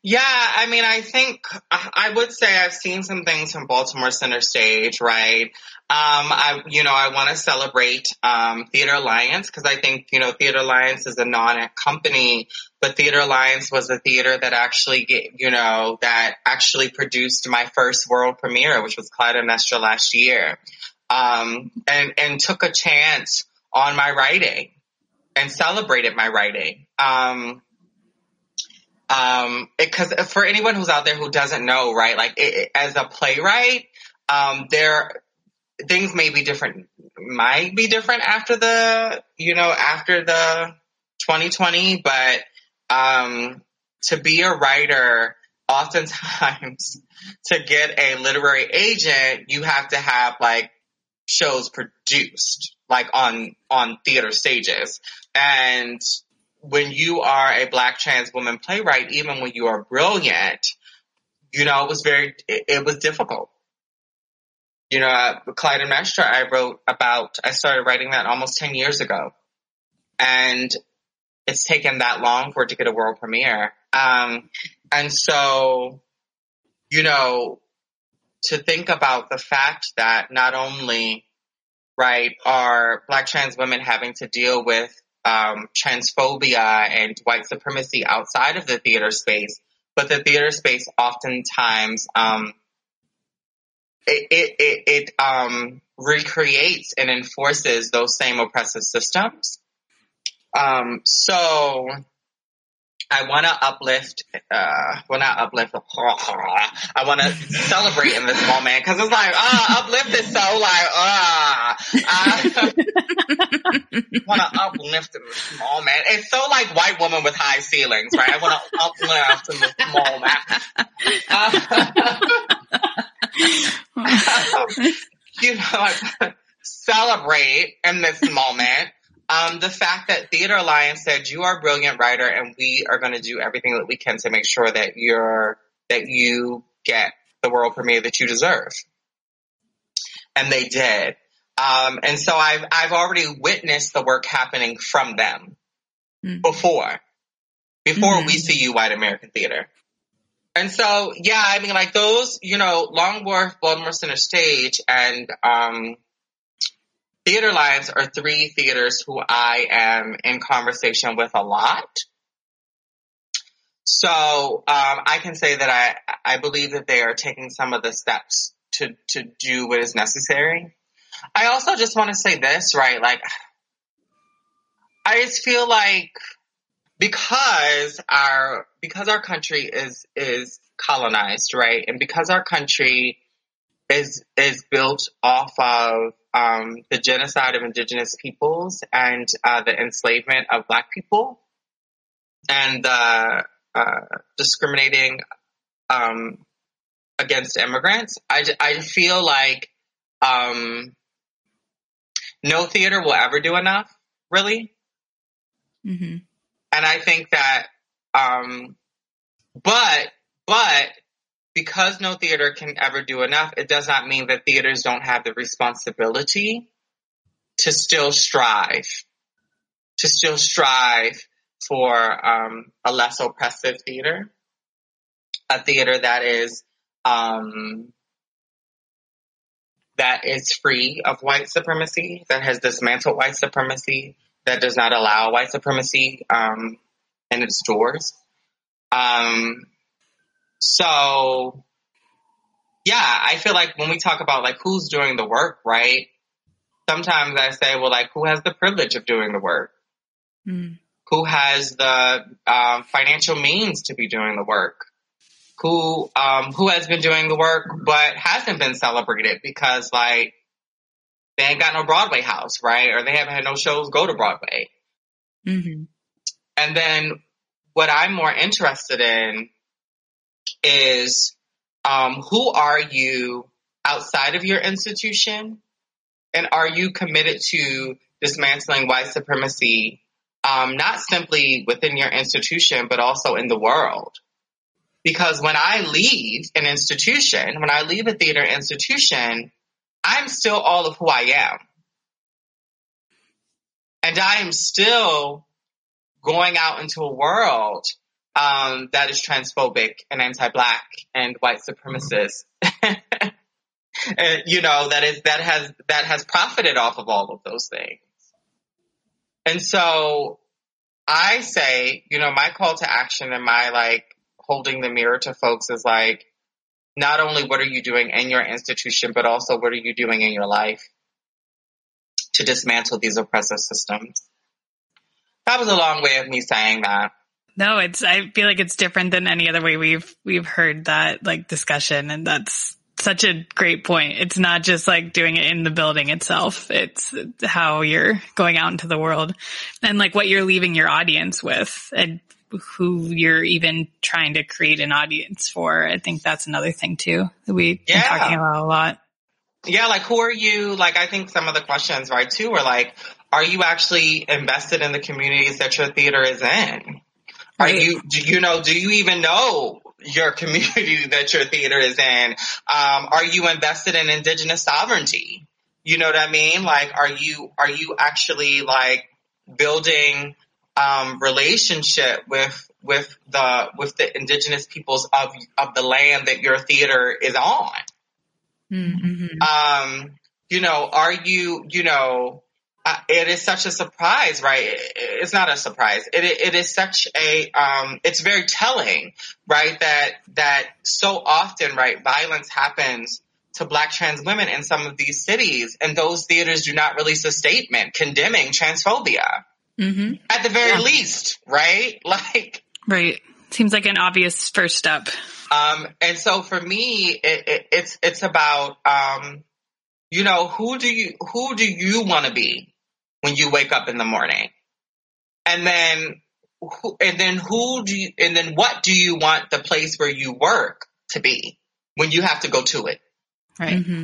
Yeah, I mean, I think I would say I've seen some things from Baltimore Center Stage, right? Um, I, you know, I want to celebrate um, Theater Alliance because I think, you know, Theater Alliance is a non-company, but Theater Alliance was a theater that actually, get, you know, that actually produced my first world premiere, which was Clytemnestra last year, um, and and took a chance on my writing and celebrated my writing. Um, um, because for anyone who's out there who doesn't know, right, like it, as a playwright, um, there things may be different, might be different after the, you know, after the 2020, but um, to be a writer oftentimes (laughs) to get a literary agent, you have to have like shows produced, like on, on theater stages. And when you are a black trans woman playwright, even when you are brilliant, you know, it was very, it, it was difficult. You know, uh, Clytemnestra, I wrote about, I started writing that almost 10 years ago. And it's taken that long for it to get a world premiere. Um, and so, you know, to think about the fact that not only, right, are black trans women having to deal with um, transphobia and white supremacy outside of the theater space, but the theater space oftentimes um, it it it, it um, recreates and enforces those same oppressive systems. Um, so I want to uplift, uh, well not uplift, (laughs) I want to celebrate in this moment because it's like, ah, uplift is so like, ah, I (laughs) want to uplift in small man. It's so like white woman with high ceilings, right? I want to uplift in this moment. you know, celebrate in this moment um, the fact that Theater Alliance said you are a brilliant writer and we are going to do everything that we can to make sure that you're that you get the world premiere that you deserve, and they did. Um, and so I've I've already witnessed the work happening from them mm. before before mm-hmm. we see you white American theater. And so, yeah, I mean, like those, you know, Long Wharf, Baltimore Center Stage, and um, Theater Alliance are three theaters who I am in conversation with a lot. So um, I can say that I I believe that they are taking some of the steps to to do what is necessary. I also just want to say this, right? Like, I just feel like because our because our country is is colonized, right, and because our country is is built off of um, the genocide of indigenous peoples and uh, the enslavement of black people and the uh, discriminating um, against immigrants. I, I feel like um, no theater will ever do enough, really. Mm-hmm. And I think that, um, but, but because no theater can ever do enough, it does not mean that theaters don't have the responsibility to still strive, to still strive for um, a less oppressive theater, a theater that is um, that is free of white supremacy, that has dismantled white supremacy, that does not allow white supremacy um, in its doors. Um, so, yeah, I feel like when we talk about like who's doing the work, right? Sometimes I say, well, like who has the privilege of doing the work? Mm. Who has the um, financial means to be doing the work? Who um, who has been doing the work but hasn't been celebrated because like they ain't got no Broadway house, right? Or they haven't had no shows go to Broadway. Mm-hmm. And then what I'm more interested in is um, who are you outside of your institution? And are you committed to dismantling white supremacy, um, not simply within your institution, but also in the world? Because when I leave an institution, when I leave a theater institution, I'm still all of who I am. And I am still going out into a world um, that is transphobic and anti-black and white supremacist. (laughs) you know, that is, that has, that has profited off of all of those things. And so I say, you know, my call to action and my like holding the mirror to folks is like, not only what are you doing in your institution, but also what are you doing in your life to dismantle these oppressive systems. That was a long way of me saying that. No, it's, I feel like it's different than any other way we've, we've heard that like discussion. And that's such a great point. It's not just like doing it in the building itself. It's how you're going out into the world and like what you're leaving your audience with. And who you're even trying to create an audience for. I think that's another thing too that we've been Yeah. talking about a lot. Yeah, like who are you? Like I think some of the questions, right, too, are like, are you actually invested in the communities that your theater is in? Are Right. you, do you know, do you even know your (laughs) community that your theater is in? Um, are you invested in indigenous sovereignty? You know what I mean? Like, are you, are you actually like building, um, relationship with, with the, with the indigenous peoples of, of the land that your theater is on? Mm-hmm. um, you know, are you, you know, uh, it is such a surprise, right? It- It's not a surprise. It, it is such a, um, it's very telling, right? That, that so often, right, violence happens to black trans women in some of these cities and those theaters do not release a statement condemning transphobia Mm-hmm. at the very least, right? (laughs) Like, Right. Seems like an obvious first step. Um, and so for me, it, it, it's it's about um, you know who do you who do you want to be when you wake up in the morning, and then who, and then who do you and then what do you want the place where you work to be when you have to go to it? Right. Mm-hmm.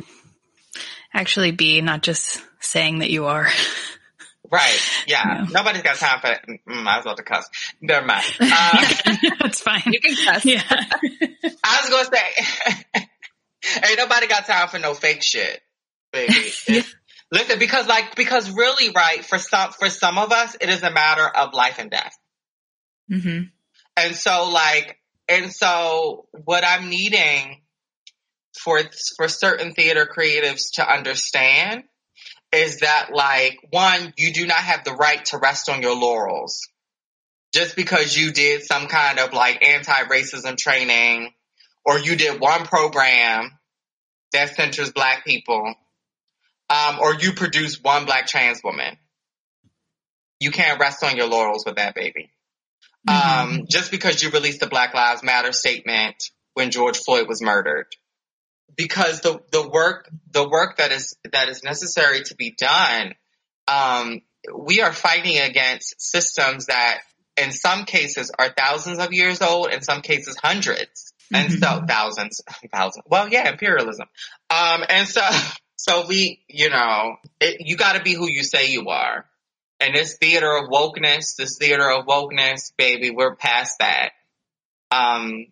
Actually be, not just saying that you are. (laughs) Right? Yeah. Nobody's got time for that. Mm, I was about to cuss. Never mind. (laughs) Uh, That's fine. You can cuss. Yeah. (laughs) I was gonna say, (laughs) ain't nobody got time for no fake shit, baby. It's- Listen, because like, because really, right, for some, for some of us, it is a matter of life and death. Mm-hmm. And so like, and so what I'm needing for, for certain theater creatives to understand is that like, one, you do not have the right to rest on your laurels. Just because you did some kind of like anti-racism training or you did one program that centers black people, um, or you produce one black trans woman. You can't rest on your laurels with that baby. Um, just because you released the Black Lives Matter statement when George Floyd was murdered. Because the, the work, the work that is, that is necessary to be done, um, we are fighting against systems that in some cases are thousands of years old, in some cases hundreds. And so thousands, (laughs) thousands. Well, yeah, imperialism. Um, and so, (laughs) so we, you know, it, you gotta be who you say you are. And this theater of wokeness, this theater of wokeness, baby, we're past that. Um,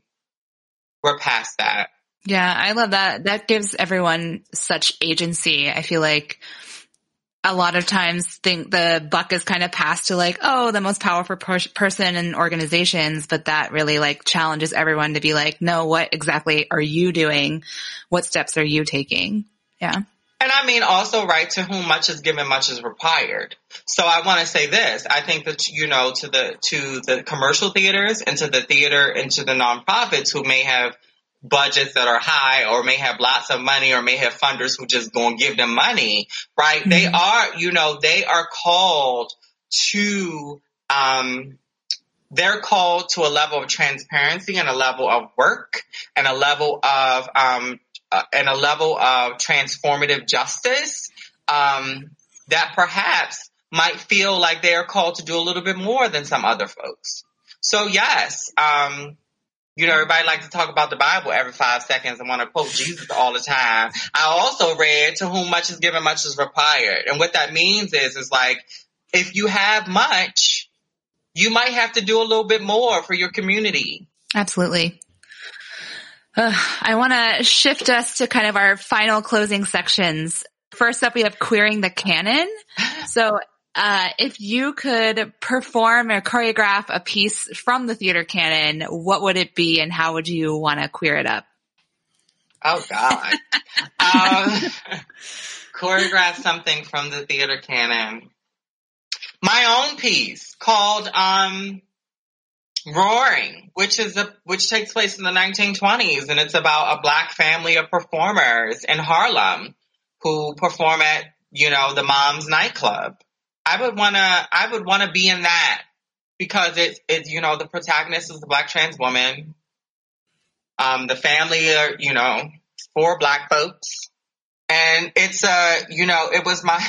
we're past that. Yeah, I love that. That gives everyone such agency. I feel like a lot of times think the buck is kind of passed to like, oh, the most powerful per- person in organizations, but that really like challenges everyone to be like, no, what exactly are you doing? What steps are you taking? Yeah. And I mean also, right, to whom much is given, much is required. So I want to say this. I think that, you know, to the, to the commercial theaters and to the theater and to the nonprofits who may have budgets that are high or may have lots of money or may have funders who just gonna give them money, right? They are, you know, they are called to, um, they're called to a level of transparency and a level of work and a level of, um, uh, and a level of transformative justice, um, that perhaps might feel like they are called to do a little bit more than some other folks. So yes, um, you know, everybody likes to talk about the Bible every five seconds and want to quote Jesus all the time. I also read to whom much is given, much is required. And what that means is, is like, if you have much, you might have to do a little bit more for your community. Absolutely. Uh, I want to shift us to kind of our final closing sections. First up, we have queering the canon. So, uh, if you could perform or choreograph a piece from the theater canon, what would it be and how would you want to queer it up? Oh God. (laughs) um, choreograph something from the theater canon. My own piece called, um, Roaring, which is a, which takes place in the 1920s and it's about a black family of performers in Harlem who perform at, you know, the mom's nightclub. I would wanna, I would wanna be in that because it's, it's, you know, the protagonist is the black trans woman. Um, the family are, you know, four black folks. And it's a, you know, it was my,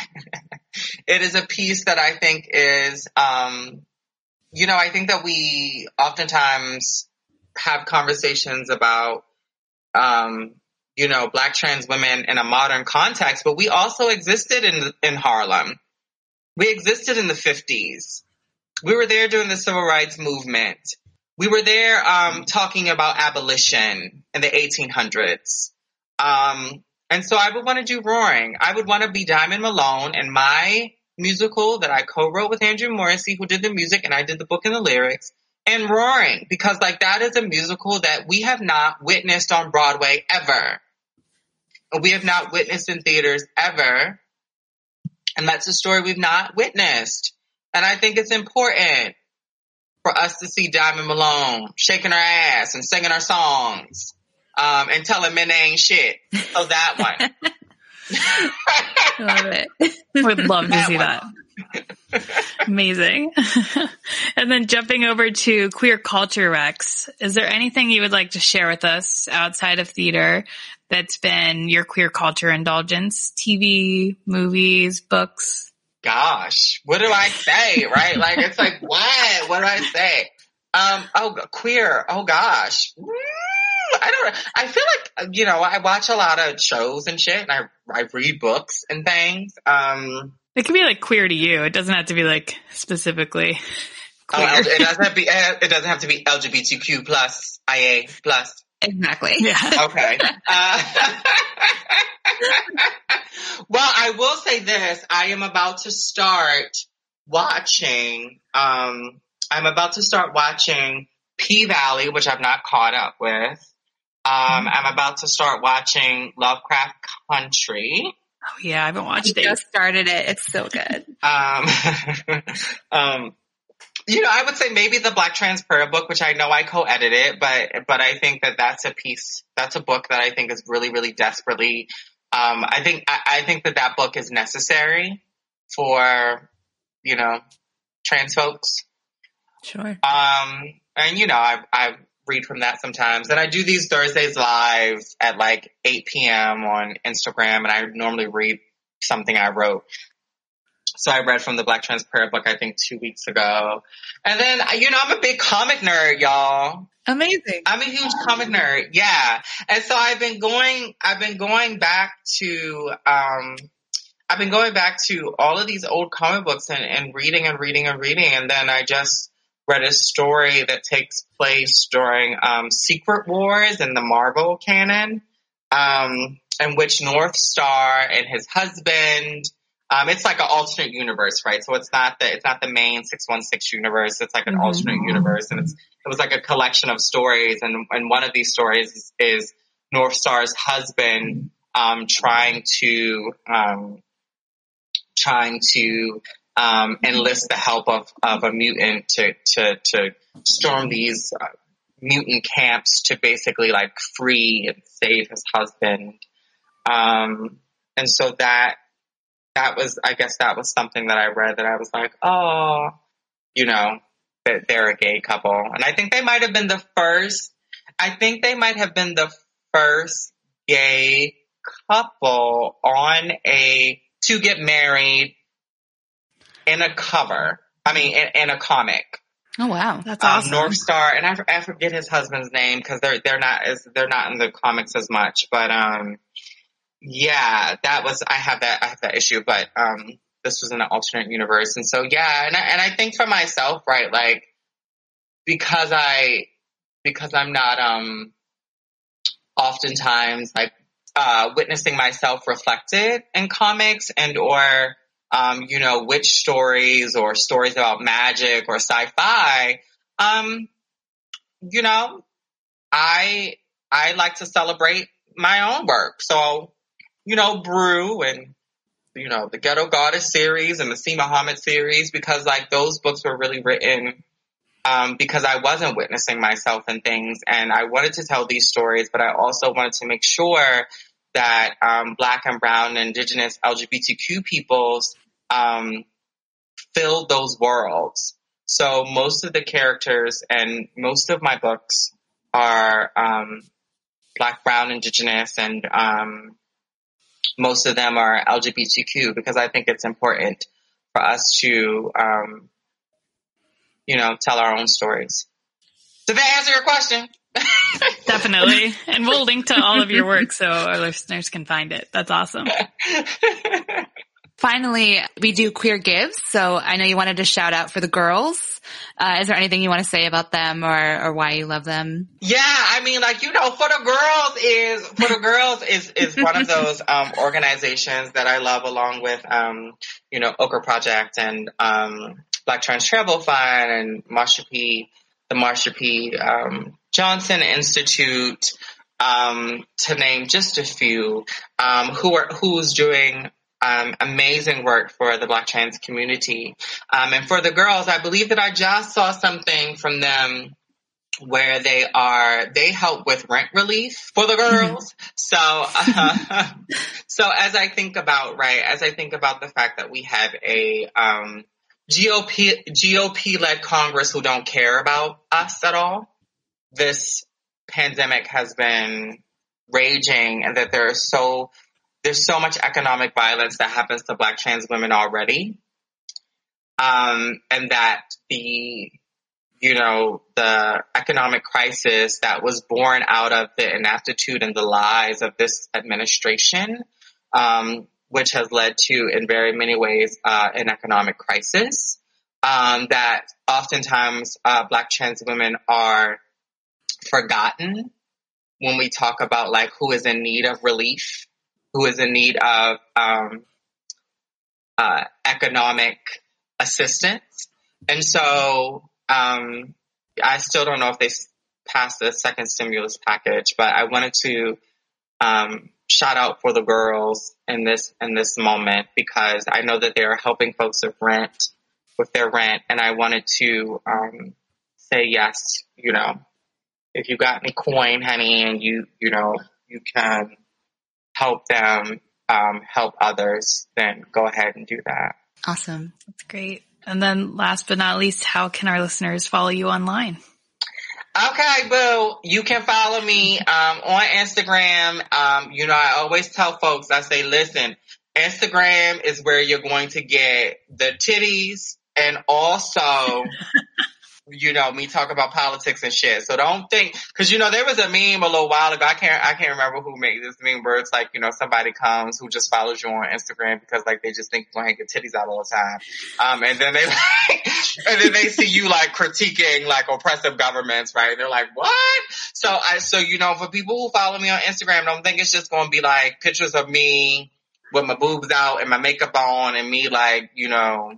(laughs) it is a piece that I think is, um, you know, I think that we oftentimes have conversations about, um, you know, black trans women in a modern context, but we also existed in, in Harlem. We existed in the 50s. We were there during the civil rights movement. We were there um, talking about abolition in the 1800s. Um, and so I would want to do Roaring. I would want to be Diamond Malone and my musical that I co-wrote with Andrew Morrissey, who did the music and I did the book and the lyrics, and Roaring, because like that is a musical that we have not witnessed on Broadway ever. We have not witnessed in theaters ever. And that's a story we've not witnessed. And I think it's important for us to see Diamond Malone shaking her ass and singing her songs, um, and telling men they ain't shit. So that one. (laughs) love it. (laughs) Would love to That see one. that. (laughs) Amazing. (laughs) and then jumping over to queer culture, Rex, is there anything you would like to share with us outside of theater that's been your queer culture indulgence? TV, movies, books? Gosh, what do I say? Right? Like it's like (laughs) what? What do I say? Um. Oh, queer. Oh gosh. I don't. Know. I feel like you know. I watch a lot of shows and shit, and I I read books and things. Um. It can be like queer to you. It doesn't have to be like specifically. (laughs) Queer. Oh, it doesn't have to be. It doesn't have to be LGBTQ plus IA plus. Exactly. Yeah. (laughs) Okay. Uh, (laughs) well, I will say this. I am about to start watching, um, I'm about to start watching P Valley, which I've not caught up with. Um, I'm about to start watching Lovecraft Country. Oh yeah, I haven't I watched it. just started it. It's so good. (laughs) Um, (laughs) um, you know, I would say maybe the Black Trans Prayer book, which I know I co-edited, but but I think that that's a piece, that's a book that I think is really, really desperately. Um, I think I, I think that that book is necessary for you know trans folks. Sure. Um, and you know, I I read from that sometimes, and I do these Thursdays live at like 8 p.m. on Instagram, and I normally read something I wrote. So I read from the Black Trans Prayer book, I think two weeks ago. And then, you know, I'm a big comic nerd, y'all. Amazing. I'm a huge comic nerd. Yeah. And so I've been going, I've been going back to, um, I've been going back to all of these old comic books and, and reading and reading and reading. And then I just read a story that takes place during, um, Secret Wars in the Marvel canon, um, in which Northstar and his husband, um, it's like an alternate universe, right? So it's not the it's not the main six one six universe. It's like an Mhm. alternate universe, and it's it was like a collection of stories. And and one of these stories is, is Northstar's husband um, trying to um, trying to um, enlist the help of of a mutant to to to storm these uh, mutant camps to basically like free and save his husband. Um, and so that that was, I guess that was something that I read that I was like, oh, you know, that they're a gay couple. And I think they might have been the first, I think they might have been the first gay couple on a, to get married in a cover. I mean, in, in a comic. Oh wow, that's Um, awesome. Northstar, and I, I forget his husband's name because they're they're not as they're not in the comics as much. But um, yeah, that was I have that I have that issue. But um, this was in an alternate universe, and so yeah, and I, and I think for myself, right, like because I because I'm not um oftentimes like uh witnessing myself reflected in comics and or um, you know, witch stories or stories about magic or sci-fi, um, you know, I, I like to celebrate my own work. So, you know, Brew and, you know, the Ghetto Goddess series and the C. Muhammad series, because like those books were really written, um, because I wasn't witnessing myself in things and I wanted to tell these stories, but I also wanted to make sure that, um, black and brown and indigenous LGBTQ peoples, um, filled those worlds. So most of the characters and most of my books are um, black, brown, indigenous, and um, most of them are LGBTQ because I think it's important for us to um, you know, tell our own stories. Did that answer your question? (laughs) Definitely. And we'll link to all of your work so our listeners can find it. That's awesome. (laughs) Finally, we do queer gives. So I know you wanted to shout out for the girls. Uh, is there anything you want to say about them or, or why you love them? Yeah, I mean, like you know, for the girls is for the girls is is one of those (laughs) um, organizations that I love, along with um, you know Okra Project and um, Black Trans Travel Fund and Marsha P. the Marsha P. Um, Johnson Institute, um, to name just a few, um, who are who's doing um, amazing work for the Black trans community. Um, and for the girls, I believe that I just saw something from them where they are they help with rent relief for the girls. Mm-hmm. So, uh, (laughs) so as I think about right, as I think about the fact that we have a um, GOP GOP led Congress who don't care about us at all this pandemic has been raging and that there are so there's so much economic violence that happens to black trans women already um, and that the you know the economic crisis that was born out of the inaptitude and the lies of this administration um, which has led to in very many ways uh, an economic crisis um, that oftentimes uh, black trans women are forgotten. When we talk about like who is in need of relief, who is in need of um, uh, economic assistance. And so um, I still don't know if they passed the second stimulus package, but I wanted to um, shout out for the girls in this in this moment because I know that they are helping folks with rent with their rent, and I wanted to um, say yes, you know, if you got any coin, honey, and you, you know, you can help them, um, help others, then go ahead and do that. Awesome. That's great. And then last but not least, how can our listeners follow you online? Okay, boo. You can follow me um, on Instagram. Um, you know, I always tell folks, I say, listen, Instagram is where you're going to get the titties and also (laughs) you know, me talk about politics and shit. So don't think, cause you know, there was a meme a little while ago. I can't, I can't remember who made this meme where it's like, you know, somebody comes who just follows you on Instagram because like they just think you're gonna get titties out all the time. Um, and then they (laughs) like, and then they see you like critiquing like oppressive governments, right? And they're like, what? So I, so you know, for people who follow me on Instagram, don't think it's just gonna be like pictures of me with my boobs out and my makeup on and me like, you know,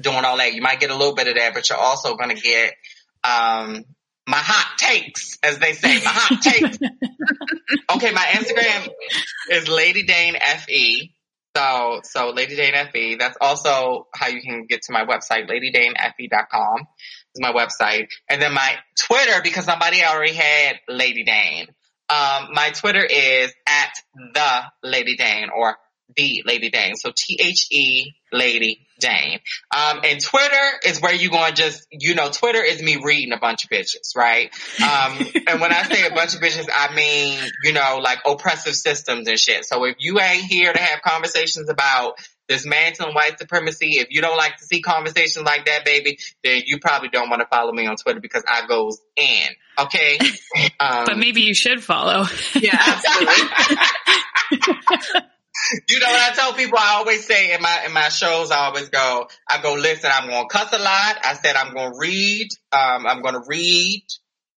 doing all that. You might get a little bit of that, but you're also going to get um, my hot takes, as they say, my hot (laughs) takes. okay, my Instagram is Lady Dane Fe. So, so Lady Dane Fe. That's also how you can get to my website, ladydanefe.com is my website. And then my Twitter, because somebody already had Lady Dane. Um, my Twitter is at the Lady Dane or the Lady Dane. So T H E Lady Dane. Um, and Twitter is where you going just, you know, Twitter is me reading a bunch of bitches, right? Um, (laughs) and when I say a bunch of bitches, I mean, you know, like oppressive systems and shit. So if you ain't here to have conversations about dismantling white supremacy, if you don't like to see conversations like that, baby, then you probably don't want to follow me on Twitter because I goes in. Okay. (laughs) Um, but maybe you should follow. Yeah, (laughs) absolutely. You know what I tell people? I always say in my in my shows, I always go, I go, listen, I'm going to cuss a lot. I said I'm going to read. Um, I'm going to read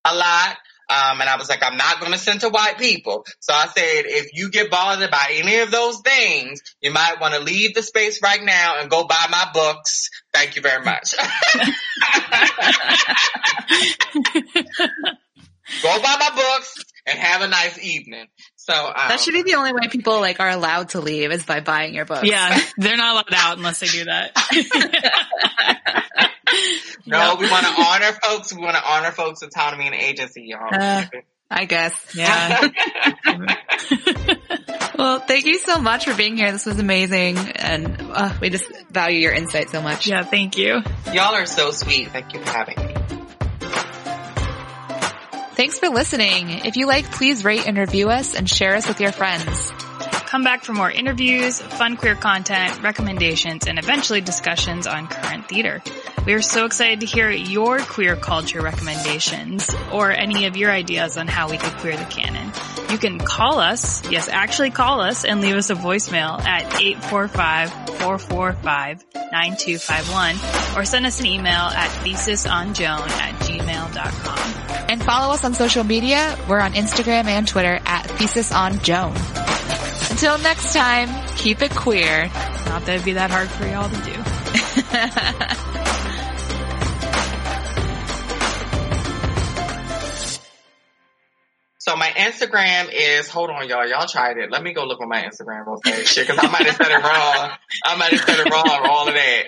a lot. Um, and I was like, I'm not going to censor white people. So I said, if you get bothered by any of those things, you might want to leave the space right now and go buy my books. Thank you very much. (laughs) (laughs) go buy my books and have a nice evening. So um, that should be the only way people like are allowed to leave is by buying your books. Yeah, (laughs) they're not allowed out unless they do that. (laughs) no, yep. we want to honor folks. We want to honor folks' autonomy and agency, y'all. Uh, I guess. Yeah. (laughs) well, thank you so much for being here. This was amazing, and uh, we just value your insight so much. Yeah, thank you. Y'all are so sweet. Thank you for having me. Thanks for listening. If you like, please rate and review us and share us with your friends. Come back for more interviews, fun queer content, recommendations, and eventually discussions on current theater. We are so excited to hear your queer culture recommendations or any of your ideas on how we could queer the canon. You can call us, yes, actually call us and leave us a voicemail at 845-445-9251 or send us an email at thesisonjoan at gmail.com. And follow us on social media. We're on Instagram and Twitter at Thesis on Joan. Until next time, keep it queer. Not that it'd be that hard for y'all to do. (laughs) So my Instagram is, hold on y'all, y'all tried it. Let me go look on my Instagram real quick. Shit, cause I might have said it wrong. I might have said it wrong, all of that.